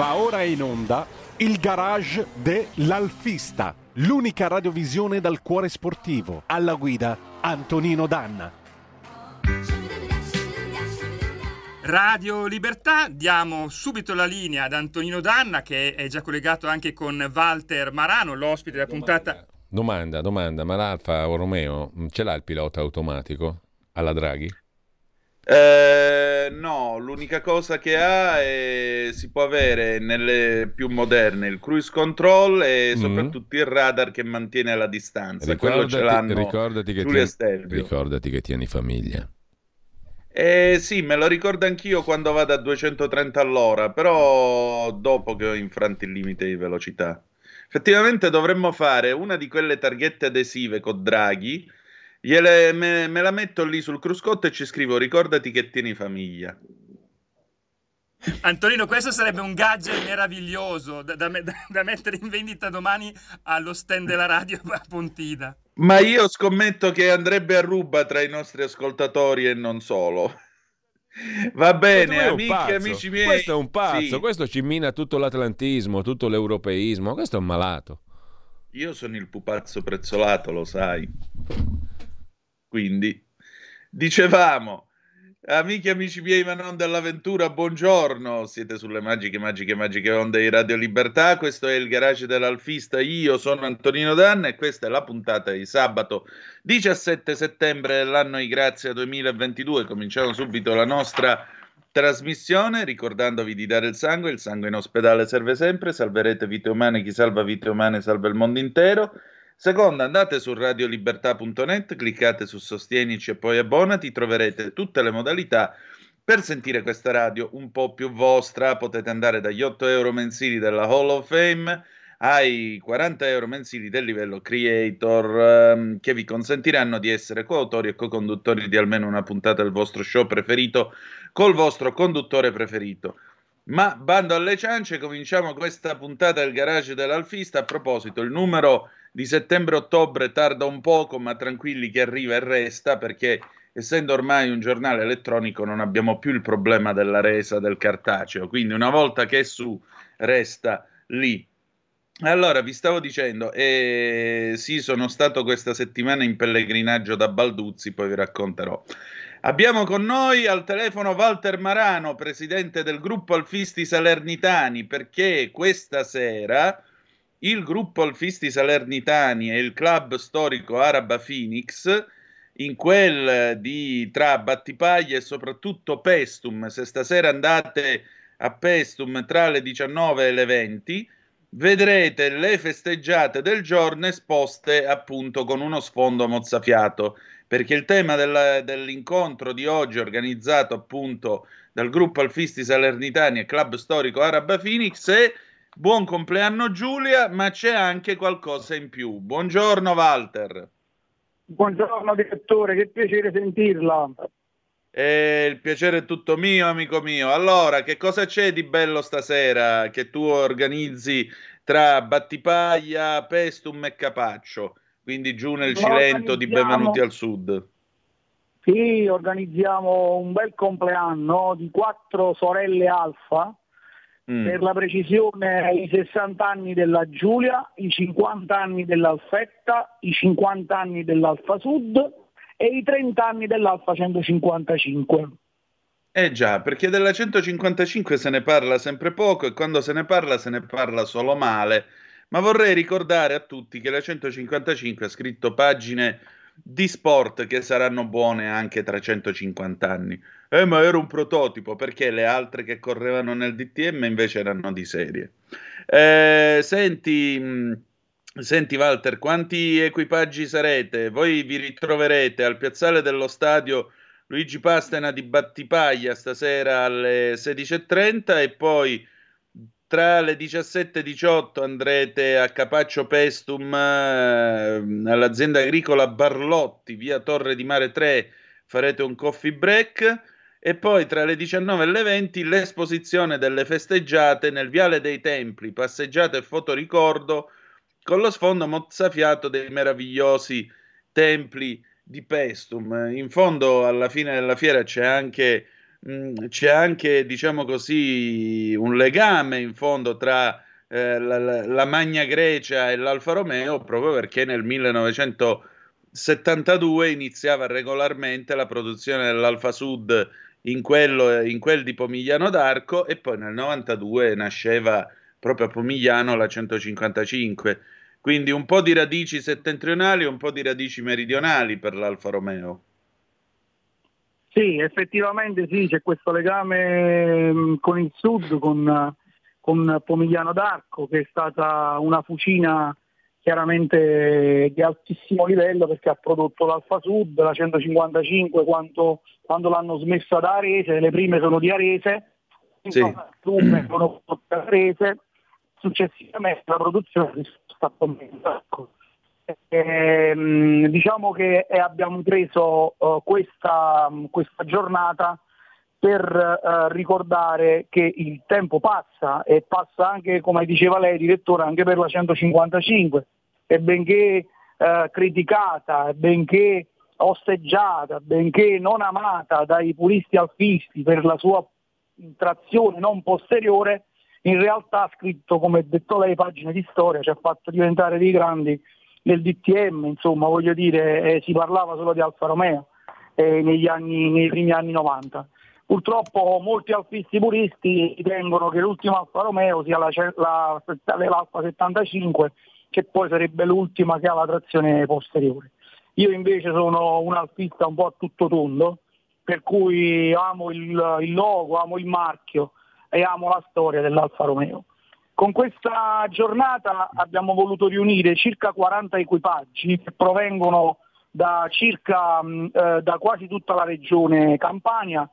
Va ora in onda il garage dell'Alfista, l'unica radiovisione dal cuore sportivo. Alla guida Antonino Danna. Radio Libertà, diamo subito la linea ad Antonino Danna che è già collegato anche con Walter Marano, l'ospite della puntata. Domanda, domanda, ma l'Alfa o Romeo ce l'ha il pilota automatico alla Draghi? Eh, no, l'unica cosa che ha è, si può avere nelle più moderne il cruise control e mm-hmm. soprattutto il radar che mantiene la distanza. Ricordati, ricordati, che tieni, ricordati che tieni famiglia. Eh, sì, me lo ricordo anch'io quando vado a 230 all'ora, però dopo che ho infranto il limite di velocità. Effettivamente dovremmo fare una di quelle targhette adesive con Draghi Gliele, me, me, la metto lì sul cruscotto e ci scrivo ricordati che tieni famiglia. Antonino, questo sarebbe un gadget meraviglioso da, da, da, mettere in vendita domani allo stand della radio a Pontida. Ma io scommetto che andrebbe a ruba tra i nostri ascoltatori e non solo. Va bene, amici, amici miei. Questo è un pazzo, sì. questo ci mina tutto l'atlantismo, tutto l'europeismo. Questo è un malato. Io sono il pupazzo prezzolato, lo sai. Quindi, dicevamo, amici e amici miei, ma non dell'avventura, buongiorno. Siete sulle magiche, magiche, magiche onde di Radio Libertà. Questo è il garage dell'Alfista. Io sono Antonino Danna e questa è la puntata di sabato 17 settembre dell'anno di grazia 2022. Cominciamo subito la nostra trasmissione ricordandovi di dare il sangue. Il sangue in ospedale serve sempre. Salverete vite umane. Chi salva vite umane salva il mondo intero. Seconda, andate su radiolibertà.net, cliccate su Sostienici e poi abbonati, troverete tutte le modalità per sentire questa radio un po' più vostra. Potete andare dagli 8 euro mensili della Hall of Fame ai 40 euro mensili del livello creator ehm, che vi consentiranno di essere coautori e co-conduttori di almeno una puntata del vostro show preferito col vostro conduttore preferito. Ma bando alle ciance, cominciamo questa puntata del garage dell'Alfista. A proposito, il numero di settembre-ottobre tarda un poco, ma tranquilli che arriva e resta perché essendo ormai un giornale elettronico non abbiamo più il problema della resa del cartaceo, quindi una volta che è su resta lì. Allora, vi stavo dicendo, eh, sì, sono stato questa settimana in pellegrinaggio da Balduzzi, poi vi racconterò. Abbiamo con noi al telefono Walter Marano, presidente del gruppo Alfisti Salernitani, perché questa sera il gruppo Alfisti Salernitani e il club storico Araba Phoenix in quel di tra Battipaglia e soprattutto Pestum, se stasera andate a Pestum tra le 19 e le 20, vedrete le festeggiate del giorno esposte appunto con uno sfondo mozzafiato, perché il tema della, dell'incontro di oggi organizzato appunto dal gruppo Alfisti Salernitani e club storico Araba Phoenix è Buon compleanno Giulia, ma c'è anche qualcosa in più. Buongiorno Walter. Buongiorno direttore, che piacere sentirla. Eh, il piacere è tutto mio, amico mio. Allora, che cosa c'è di bello stasera che tu organizzi tra Battipaglia, Pestum e Capaccio? Quindi giù nel Cilento di Benvenuti al Sud. Sì, organizziamo un bel compleanno di quattro sorelle alfa Mm. Per la precisione i 60 anni della Giulia, i 50 anni dell'Alfetta, i 50 anni dell'Alfa Sud e i 30 anni dell'Alfa 155. Eh già, perché della 155 se ne parla sempre poco e quando se ne parla se ne parla solo male. Ma vorrei ricordare a tutti che la 155 ha scritto pagine di sport che saranno buone anche tra 150 anni. Eh, ma era un prototipo perché le altre che correvano nel DTM invece erano di serie. Eh, senti, senti, Walter, quanti equipaggi sarete? Voi vi ritroverete al piazzale dello stadio Luigi Pastena di Battipaglia stasera alle 16.30 e poi tra le 17 e 18 andrete a Capaccio Pestum eh, all'azienda agricola Barlotti, via Torre di Mare 3, farete un coffee break e poi tra le 19 e le 20 l'esposizione delle festeggiate nel Viale dei Templi, passeggiate e fotoricordo con lo sfondo mozzafiato dei meravigliosi templi di Pestum. In fondo alla fine della fiera c'è anche c'è anche, diciamo così, un legame in fondo tra eh, la, la, Magna Grecia e l'Alfa Romeo proprio perché nel 1972 iniziava regolarmente la produzione dell'Alfa Sud in, quello, in quel di Pomigliano d'Arco e poi nel 92 nasceva proprio a Pomigliano la 155. Quindi un po' di radici settentrionali e un po' di radici meridionali per l'Alfa Romeo. Sì, effettivamente sì, c'è questo legame mm, con il sud, con, con Pomigliano d'Arco, che è stata una fucina chiaramente di altissimo livello perché ha prodotto l'Alfa Sud, la 155 quando, quando l'hanno smessa da Arese, le prime sono di Arese, sì. sono prodotte Arese, successivamente la produzione è stata aumentata. Eh, diciamo che eh, abbiamo preso uh, questa, questa, giornata per uh, ricordare che il tempo passa e passa anche, come diceva lei, direttore, anche per la 155 e benché criticata, benché osteggiata, benché non amata dai puristi alfisti per la sua trazione non posteriore, in realtà ha scritto, come detto lei, pagine di storia, ci ha fatto diventare dei grandi nel DTM, insomma, voglio dire, eh, si parlava solo di Alfa Romeo eh, negli anni, nei primi anni 90. Purtroppo molti alfisti puristi ritengono che l'ultima Alfa Romeo sia la, la, l'Alfa 75, che poi sarebbe l'ultima che ha la trazione posteriore. Io invece sono un alfista un po' a tutto tondo, per cui amo il, il logo, amo il marchio, e amo la storia dell'Alfa Romeo. Con questa giornata abbiamo voluto riunire circa 40 equipaggi che provengono da, circa, eh, da quasi tutta la regione Campania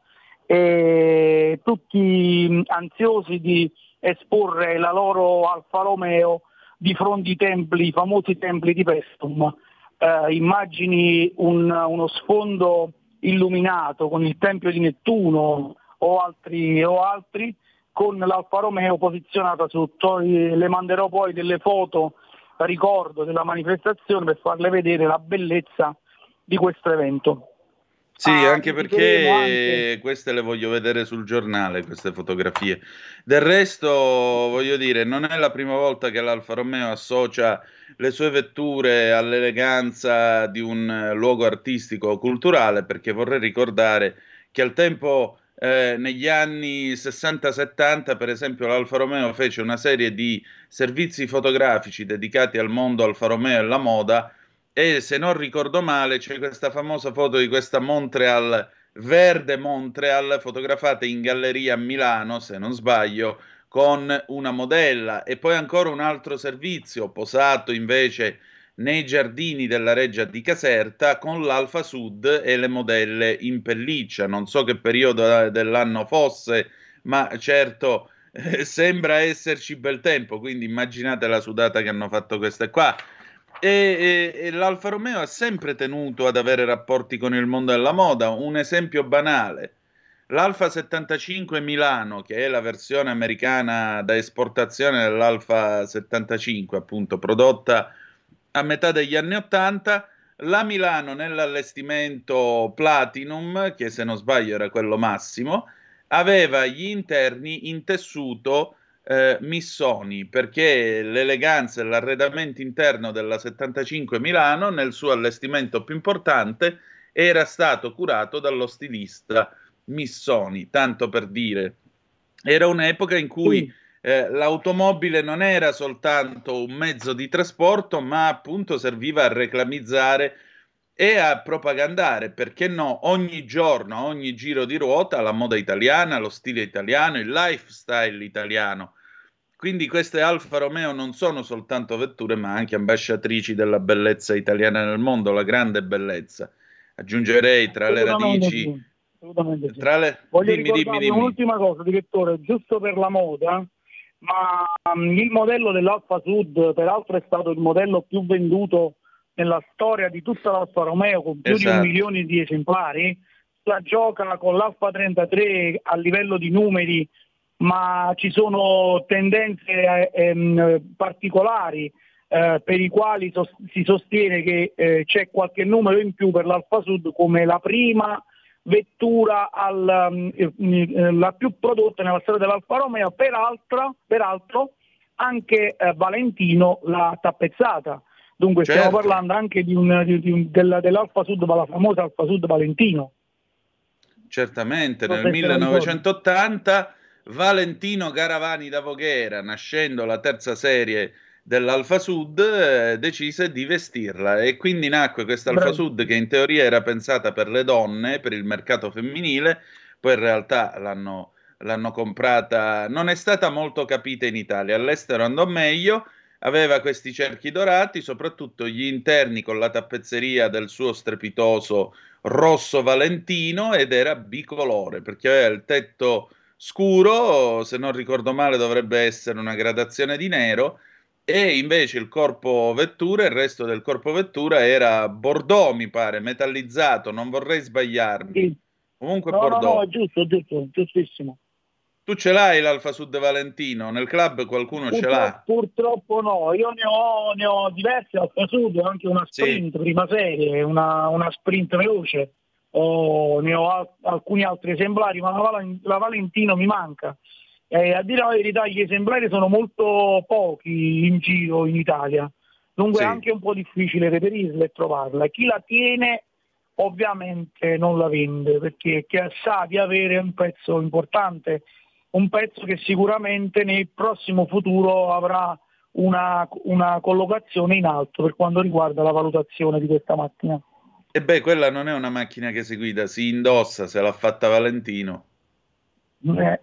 e tutti ansiosi di esporre la loro Alfa Romeo di fronte ai templi, i famosi templi di Pestum. Eh, immagini un, uno sfondo illuminato con il Tempio di Nettuno o altri, o altri con l'Alfa Romeo posizionata sotto. Le manderò poi delle foto a ricordo della manifestazione per farle vedere la bellezza di questo evento. Sì, ah, anche perché anche... queste le voglio vedere sul giornale, queste fotografie. Del resto, voglio dire, non è la prima volta che l'Alfa Romeo associa le sue vetture all'eleganza di un luogo artistico o culturale, perché vorrei ricordare che al tempo eh, negli anni 60-70, per esempio, l'Alfa Romeo fece una serie di servizi fotografici dedicati al mondo Alfa Romeo e alla moda e se non ricordo male c'è questa famosa foto di questa Montreal, verde Montreal, fotografata in galleria a Milano, se non sbaglio, con una modella. E poi ancora un altro servizio posato invece nei giardini della reggia di Caserta con l'Alfa Sud e le modelle in pelliccia. Non so che periodo dell'anno fosse, ma certo eh, sembra esserci bel tempo, quindi immaginate la sudata che hanno fatto queste qua. E, e, e, l'Alfa Romeo ha sempre tenuto ad avere rapporti con il mondo della moda. Un esempio banale. L'Alfa 75 Milano, che è la versione americana da esportazione dell'Alfa 75, appunto prodotta a metà degli anni 80, la Milano nell'allestimento Platinum, che se non sbaglio era quello massimo, aveva gli interni in tessuto eh, Missoni, perché l'eleganza e l'arredamento interno della 75 Milano, nel suo allestimento più importante, era stato curato dallo stilista Missoni, tanto per dire. Era un'epoca in cui... Sì eh, l'automobile non era soltanto un mezzo di trasporto, ma appunto serviva a reclamizzare e a propagandare, perché no, ogni giorno, ogni giro di ruota, la moda italiana, lo stile italiano, il lifestyle italiano. Quindi queste Alfa Romeo non sono soltanto vetture, ma anche ambasciatrici della bellezza italiana nel mondo, la grande bellezza. Aggiungerei tra le radici... Assolutamente sì. Tra le... Voglio dimmi, dimmi, dimmi. un'ultima cosa, direttore, giusto per la moda, ma um, il modello dell'Alfa Sud peraltro è stato il modello più venduto nella storia di tutta l'Alfa Romeo con più esatto. di un esatto. milione di esemplari, la gioca con l'Alfa 33 a livello di numeri, ma ci sono tendenze eh, particolari eh, per i quali sos- si sostiene che eh, c'è qualche numero in più per l'Alfa Sud come la prima vettura al, um, la più prodotta nella storia dell'Alfa Romeo, peraltro, peraltro anche eh, Valentino l'ha tappezzata. Dunque certo. stiamo parlando anche di un, di, di, della, dell'Alfa Sud, la famosa Alfa Sud Valentino. Certamente, nel 1980 Valentino Garavani da Voghera, nascendo la terza serie dell'Alfa Sud, eh, decise di vestirla. E quindi nacque questa Alfa Sud che in teoria era pensata per le donne, per il mercato femminile, poi in realtà l'hanno, l'hanno comprata, non è stata molto capita in Italia, all'estero andò meglio, aveva questi cerchi dorati, soprattutto gli interni con la tappezzeria del suo strepitoso rosso valentino ed era bicolore perché aveva il tetto scuro, se non ricordo male dovrebbe essere una gradazione di nero e invece il corpo vettura, il resto del corpo vettura era bordeaux mi pare, metallizzato, non vorrei sbagliarmi. Sì. Comunque no, bordeaux. No, no, giusto, giusto, giustissimo. Tu ce l'hai l'Alfa Sud Valentino? Nel club qualcuno purtroppo, ce l'ha? Purtroppo no, io ne ho, ne ho diverse Alfa Sud, anche una sprint sì. prima serie, una, una sprint veloce o ne ho al- alcuni altri esemplari, ma la, Val- la Valentino mi manca. Eh, a dire la verità gli esemplari sono molto pochi in giro in Italia, dunque sì. è anche un po' difficile reperirla e trovarla. Chi la tiene ovviamente non la vende perché sa di avere un pezzo importante, un pezzo che sicuramente nel prossimo futuro avrà una, una collocazione in alto per quanto riguarda la valutazione di questa macchina. E beh, quella non è una macchina che si guida, si indossa, se l'ha fatta Valentino. Eh,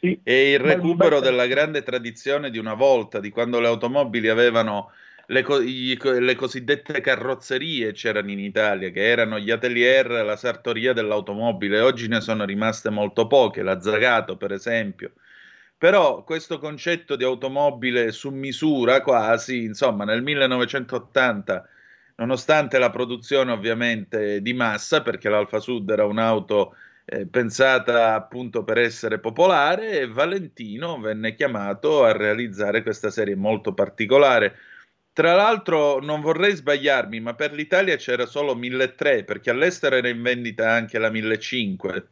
sì. È il recupero della grande tradizione di una volta, di quando le automobili avevano le, co- gli, le, cosiddette carrozzerie c'erano in Italia, che erano gli atelier, la sartoria dell'automobile. Oggi ne sono rimaste molto poche, la Zagato per esempio. Però questo concetto di automobile su misura quasi, insomma, nel 1980 nonostante la produzione ovviamente di massa, perché l'Alfa Sud era un'auto eh, pensata appunto per essere popolare, e Valentino venne chiamato a realizzare questa serie molto particolare. Tra l'altro non vorrei sbagliarmi, ma per l'Italia c'era solo 1.300, perché all'estero era in vendita anche la 1.500,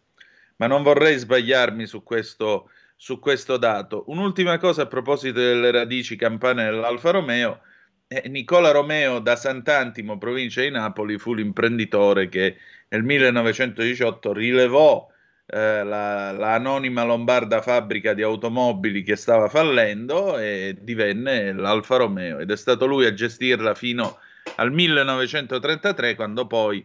ma non vorrei sbagliarmi su questo, su questo dato. Un'ultima cosa a proposito delle radici campane dell'Alfa Romeo, eh, Nicola Romeo da Sant'Antimo, provincia di Napoli, fu l'imprenditore che nel 1918 rilevò eh, la, la, lombarda fabbrica di automobili che stava fallendo e divenne l'Alfa Romeo ed è stato lui a gestirla fino al 1933 quando poi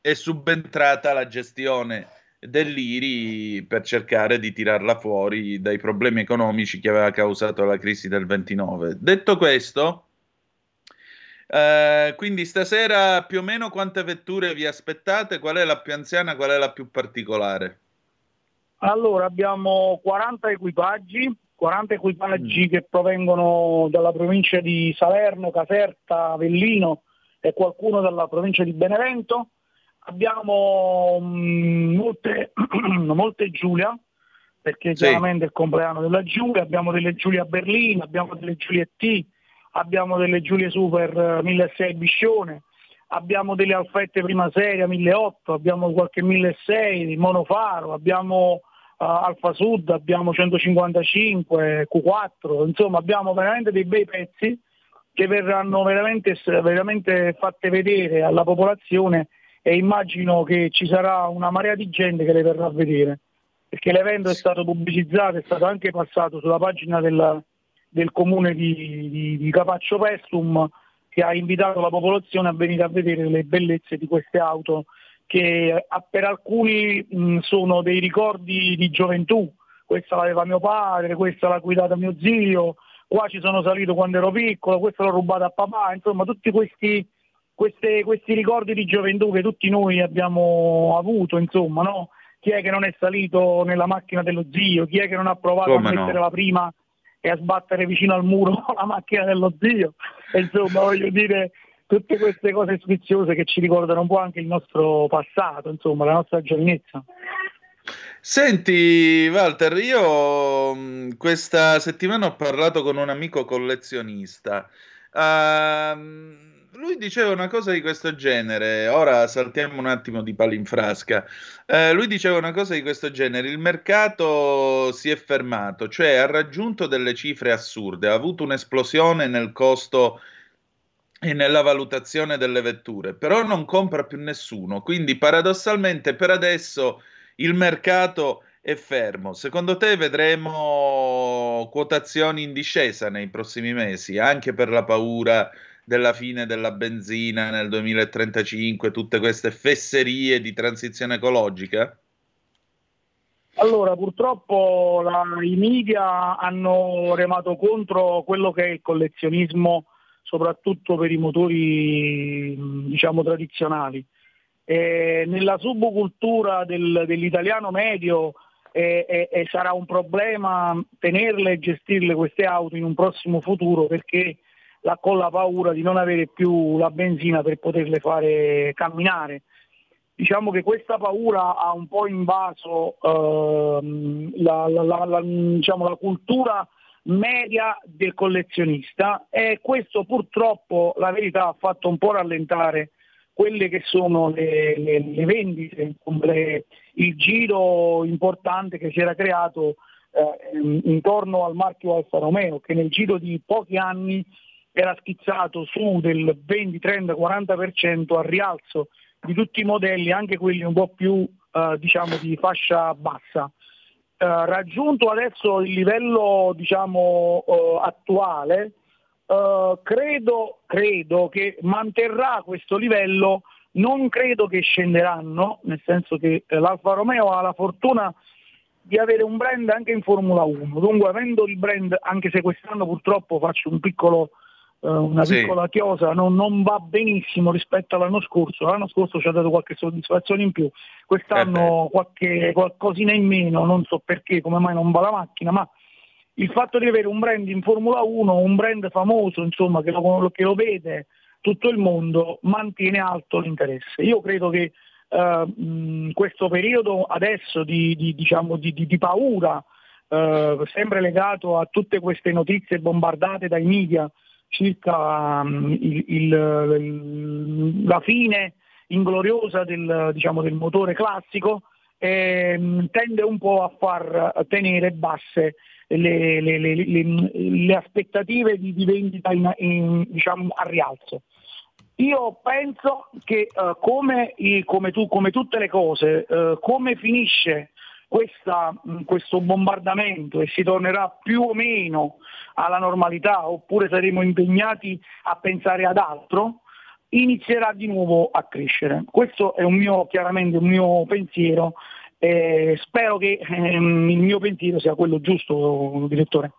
è subentrata la gestione dell'IRI per cercare di tirarla fuori dai problemi economici che aveva causato la crisi del 29. Detto questo, eh, quindi stasera più o meno quante vetture vi aspettate? Qual è la più anziana, qual è la più particolare? Allora, abbiamo 40 equipaggi, 40 equipaggi mm. che provengono dalla provincia di Salerno, Caserta, Avellino e qualcuno dalla provincia di Benevento. Abbiamo mh, mm, molte, molte Giulia, perché sì. chiaramente è il compleanno della Giulia, abbiamo delle Giulia a Berlino, abbiamo delle Giulia T, abbiamo delle Giulie Super 1600 eh, Biscione, abbiamo delle Alfette prima serie 1800, abbiamo qualche 1600 monofaro, abbiamo uh, Alfa Sud, abbiamo 155, Q4, insomma abbiamo veramente dei bei pezzi che verranno veramente, veramente fatte vedere alla popolazione e immagino che ci sarà una marea di gente che le verrà a vedere, perché l'evento è stato pubblicizzato, è stato anche passato sulla pagina della, del comune di, di, di Capaccio Pestum che ha invitato la popolazione a venire a vedere le bellezze di queste auto che per alcuni mh, sono dei ricordi di gioventù. Questa l'aveva mio padre, questa l'ha guidata mio zio, qua ci sono salito quando ero piccolo, questa l'ho rubata a papà, insomma tutti questi, queste, questi ricordi di gioventù che tutti noi abbiamo avuto, insomma, no? Chi è che non è salito nella macchina dello zio? Chi è che non ha provato Come a mettere no? la prima e a sbattere vicino al muro la macchina dello zio. Insomma, voglio dire, tutte queste cose sfiziose che ci ricordano un po' anche il nostro passato, insomma, la nostra giovinezza. Senti, Walter, io mm, questa settimana ho parlato con un amico collezionista. Uh, lui diceva una cosa di questo genere, ora saltiamo un attimo di palinfrasca. Eh, lui diceva una cosa di questo genere, il mercato si è fermato, cioè ha raggiunto delle cifre assurde, ha avuto un'esplosione nel costo e nella valutazione delle vetture, però non compra più nessuno, quindi paradossalmente per adesso il mercato è fermo. Secondo te vedremo quotazioni in discesa nei prossimi mesi, anche per la paura della fine della benzina nel 2035, tutte queste fesserie di transizione ecologica? Allora, purtroppo la, i media hanno remato contro quello che è il collezionismo, soprattutto per i motori diciamo tradizionali. E nella subcultura del, dell'italiano medio e, e, e, sarà un problema tenerle e gestirle queste auto in un prossimo futuro perché la, con la paura di non avere più la benzina per poterle fare camminare. Diciamo che questa paura ha un po' invaso eh, la, la, diciamo, la cultura media del collezionista e questo purtroppo la verità ha fatto un po' rallentare quelle che sono le, le, le vendite, le, il giro importante che si era creato eh, intorno al marchio Alfa Romeo, che nel giro di pochi anni era schizzato su del 20, 30, 40% al rialzo di tutti i modelli, anche quelli un po' più eh, diciamo di fascia bassa. Eh, raggiunto adesso il livello diciamo, eh, attuale, eh, credo, credo che manterrà questo livello, non credo che scenderanno, nel senso che eh, l'Alfa Romeo ha la fortuna di avere un brand anche in Formula 1, dunque avendo il brand, anche se quest'anno purtroppo faccio un piccolo, uh, una sì. piccola chiosa, non, non, va benissimo rispetto all'anno scorso, l'anno scorso ci ha dato qualche soddisfazione in più, quest'anno eh qualche, qualcosina in meno, non so perché, come mai non va la macchina, ma il fatto di avere un brand in Formula 1, un brand famoso, insomma, che lo, che lo vede tutto il mondo, mantiene alto l'interesse. Io credo che uh, questo periodo adesso di, di, diciamo, di, di paura, uh, sempre legato a tutte queste notizie bombardate dai media circa um, il, il, la fine ingloriosa del, diciamo, del motore classico, eh, tende un po' a far tenere basse le, le, le, le aspettative di, di vendita in, in, diciamo, a rialzo. Io penso che uh, come, come, tu, come, tutte le cose, uh, come finisce questa, questo bombardamento e si tornerà più o meno alla normalità oppure saremo impegnati a pensare ad altro, inizierà di nuovo a crescere. Questo è un mio, chiaramente un mio pensiero eh, spero che ehm, il mio pensiero sia quello giusto, direttore.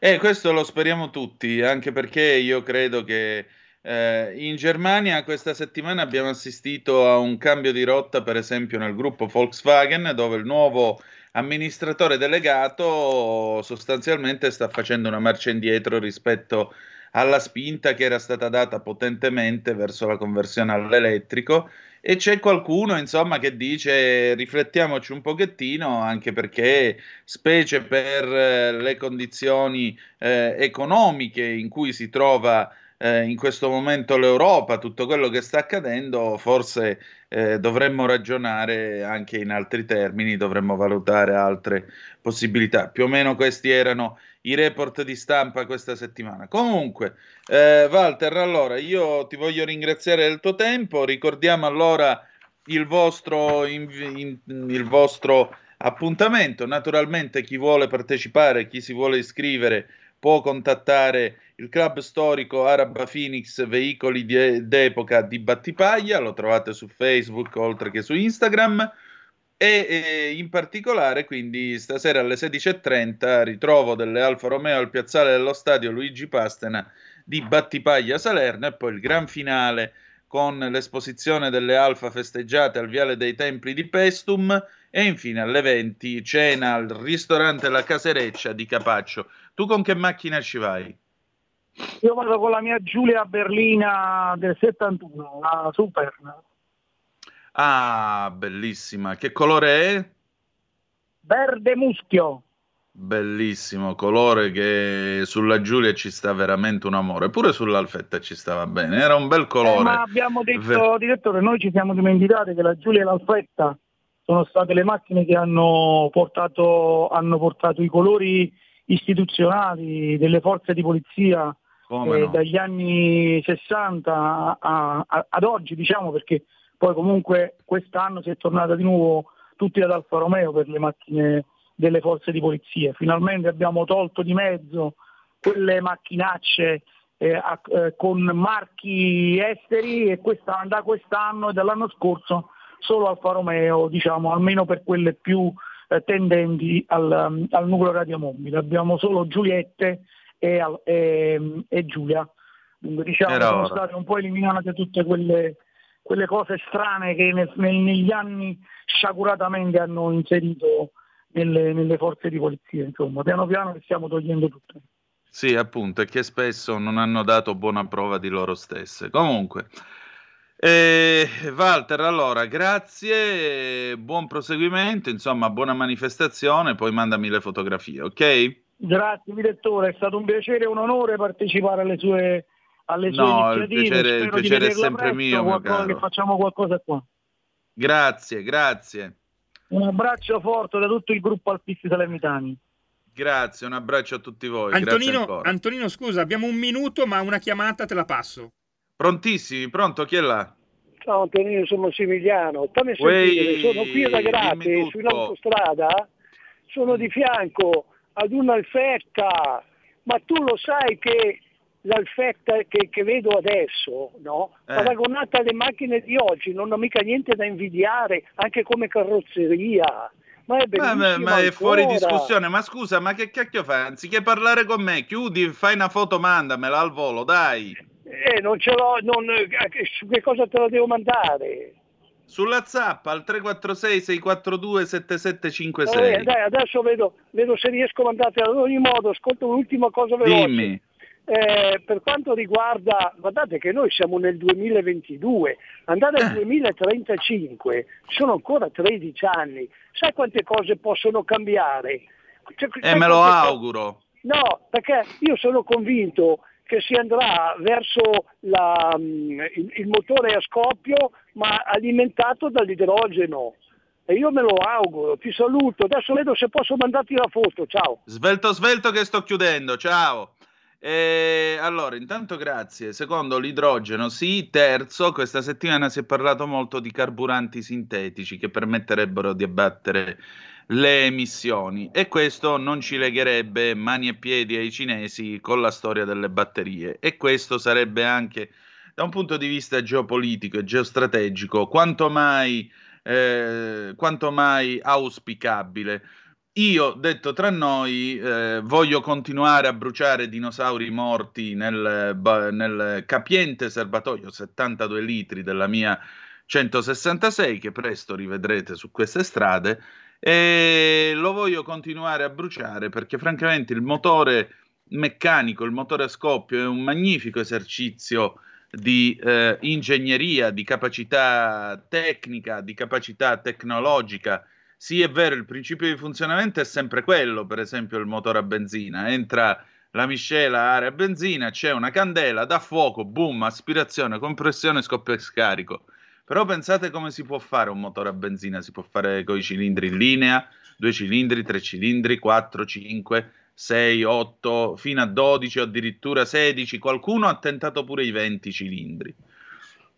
Eh, questo lo speriamo tutti, anche perché io credo che eh, in Germania questa settimana abbiamo assistito a un cambio di rotta, per esempio nel gruppo Volkswagen, dove il nuovo amministratore delegato sostanzialmente sta facendo una marcia indietro rispetto alla spinta che era stata data potentemente verso la conversione all'elettrico. E c'è qualcuno, insomma, che dice riflettiamoci un pochettino, anche perché, specie per eh, le condizioni eh, economiche in cui si trova eh, in questo momento l'Europa, tutto quello che sta accadendo, forse eh, dovremmo ragionare anche in altri termini, dovremmo valutare altre possibilità. Più o meno questi erano i report di stampa questa settimana. Comunque, eh, Walter, allora io ti voglio ringraziare del tuo tempo. Ricordiamo allora il vostro, in, in, il vostro appuntamento. Naturalmente, chi vuole partecipare, chi si vuole iscrivere, può contattare il club storico Araba Phoenix Veicoli di, d'Epoca di Battipaglia. Lo trovate su Facebook oltre che su Instagram e, e in particolare quindi stasera alle 16.30 ritrovo delle Alfa Romeo al piazzale dello stadio Luigi Pastena di Battipaglia Salerno e poi il gran finale con l'esposizione delle Alfa festeggiate al Viale dei Templi di Pestum e infine alle 20 cena al ristorante La Casereccia di Capaccio. Tu con che macchina ci vai? Io vado con la mia Giulia Berlina del 71, la Super. Ah, bellissima. Che colore è? Verde muschio. Bellissimo colore che sulla Giulia ci sta veramente un amore, pure sull'Alfetta ci stava bene, era un bel colore. Eh, ma abbiamo detto, Ver- direttore, noi ci siamo dimenticati che la Giulia e l'Alfetta sono state le macchine che hanno portato, hanno portato i colori istituzionali delle forze di polizia eh, no? dagli anni 60 a, a, ad oggi, diciamo, perché poi comunque quest'anno si è tornata di nuovo tutti ad Alfa Romeo per le macchine delle forze di polizia. Finalmente abbiamo tolto di mezzo quelle macchinacce eh, a, eh, con marchi esteri e questa, da quest'anno e dall'anno scorso solo Alfa Romeo, diciamo, almeno per quelle più eh, tendenti al, al, nucleo radiomobile. Abbiamo solo Giuliette e, e, e Giulia. Dunque, diciamo, Era sono ora. state un po' eliminate tutte quelle, quelle cose strane che nel, nel, negli anni sciaguratamente hanno inserito nelle, nelle, forze di polizia. Insomma, piano piano le stiamo togliendo tutte. Sì, appunto, e che spesso non hanno dato buona prova di loro stesse. Comunque, eh, Walter, allora, grazie, buon proseguimento, insomma, buona manifestazione, poi mandami le fotografie, ok? Grazie direttore, è stato un piacere e un onore partecipare alle sue, alle sue no, iniziative. Il piacere, il piacere è sempre presto, mio, qualcosa, che facciamo qualcosa qua. Grazie, grazie. Un abbraccio forte da tutto il gruppo Alpisti Salernitani. Grazie, un abbraccio a tutti voi. Antonino, Antonino, scusa, abbiamo un minuto, ma una chiamata te la passo. Prontissimi, pronto, chi è là? Ciao Antonino, sono Massimiliano. Fammi sentire, sono qui Grate, sull'autostrada, sono di fianco ad un'alfetta, ma tu lo sai che l'alfetta che, che vedo adesso, no? Eh. paragonata alle macchine di oggi, non ho mica niente da invidiare, anche come carrozzeria. Ma è, ma, ma è fuori discussione. Ma scusa, ma che cacchio fai? Anziché parlare con me, chiudi, fai una foto, mandamela al volo, dai. Eh, non ce l'ho, non, eh, che cosa te la devo mandare? Sulla zappa al 346 642 7756. Eh, dai, adesso vedo, vedo, se riesco a mandarti ad ogni modo, ascolta un'ultima cosa veloce. Dimmi. Eh, per quanto riguarda, guardate che noi siamo nel 2022, andare al 2035 eh. sono ancora 13 anni, sai quante cose possono cambiare? Cioè, eh, me lo auguro. No, perché io sono convinto che si andrà verso la, mm, il, il, motore a scoppio ma alimentato dall'idrogeno. E io me lo auguro, ti saluto, adesso vedo se posso mandarti la foto, ciao. Svelto, svelto che sto chiudendo, ciao. E allora, intanto grazie. Secondo l'idrogeno, sì. Terzo, questa settimana si è parlato molto di carburanti sintetici che permetterebbero di abbattere le emissioni e questo non ci legherebbe mani e piedi ai cinesi con la storia delle batterie e questo sarebbe anche da un punto di vista geopolitico e geostrategico quanto mai, eh, quanto mai auspicabile. Io, detto tra noi, eh, voglio continuare a bruciare dinosauri morti nel, nel capiente serbatoio 72 litri della mia 166 che presto rivedrete su queste strade e lo voglio continuare a bruciare perché francamente il motore meccanico, il motore a scoppio è un magnifico esercizio di eh, ingegneria, di capacità tecnica, di capacità tecnologica. Sì, è vero, il principio di funzionamento è sempre quello, per esempio il motore a benzina, entra la miscela aria benzina, c'è una candela, dà fuoco, boom, aspirazione, compressione, scoppio e scarico. Però pensate come si può fare un motore a benzina, si può fare con i cilindri in linea, due cilindri, tre cilindri, 4, 5, 6, 8, fino a 12 o addirittura 16, qualcuno ha tentato pure i 20 cilindri.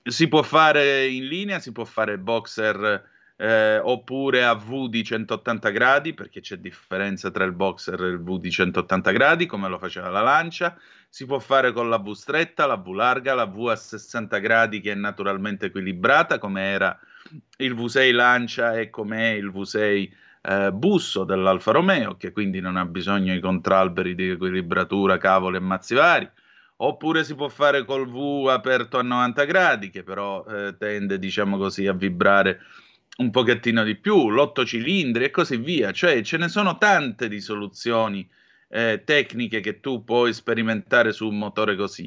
Si può fare in linea, si può fare boxer eh, oppure a V di 180 gradi, perché c'è differenza tra il boxer e il V di 180 gradi, come lo faceva la Lancia. Si può fare con la V stretta, la V larga, la V a 60 gradi che è naturalmente equilibrata, come era il V6 Lancia e come è il V6 eh, Busso dell'Alfa Romeo, che quindi non ha bisogno di contralberi di equilibratura, cavoli e mazzi vari. Oppure si può fare col V aperto a 90 gradi, che però eh, tende, diciamo così, a vibrare un pochettino di più, l'otto cilindri e così via. Cioè ce ne sono tante di soluzioni eh, tecniche che tu puoi sperimentare su un motore così.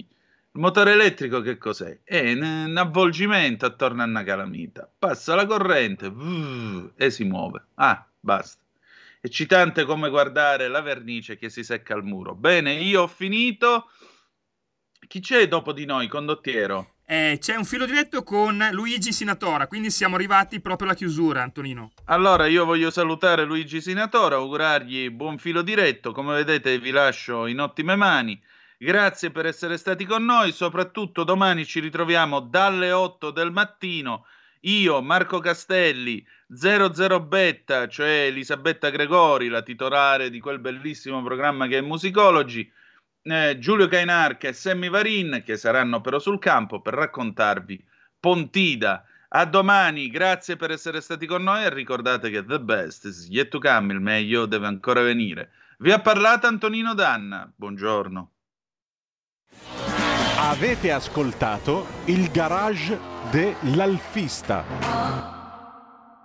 Il motore elettrico che cos'è? È un, avvolgimento attorno a una calamita. Passa la corrente e si muove. Ah, basta. eccitante come guardare la vernice che si secca al muro. Bene, io ho finito. Chi c'è dopo di noi, condottiero? Eh, c'è un filo diretto con Luigi Sinatora, quindi siamo arrivati proprio alla chiusura, Antonino. Allora io voglio salutare Luigi Sinatora, augurargli buon filo diretto, come vedete vi lascio in ottime mani. Grazie per essere stati con noi, soprattutto domani ci ritroviamo dalle 8 del mattino. Io, Marco Castelli, 00 Betta, cioè Elisabetta Gregori, la titolare di quel bellissimo programma che è Musicology eh, Giulio Cainarca e Sammy Varin che saranno però sul campo per raccontarvi Pontida. A domani, grazie per essere stati con noi e ricordate che the best is yet to come, il meglio deve ancora venire. Vi ha parlato Antonino Danna, buongiorno. Avete ascoltato il garage dell'alfista.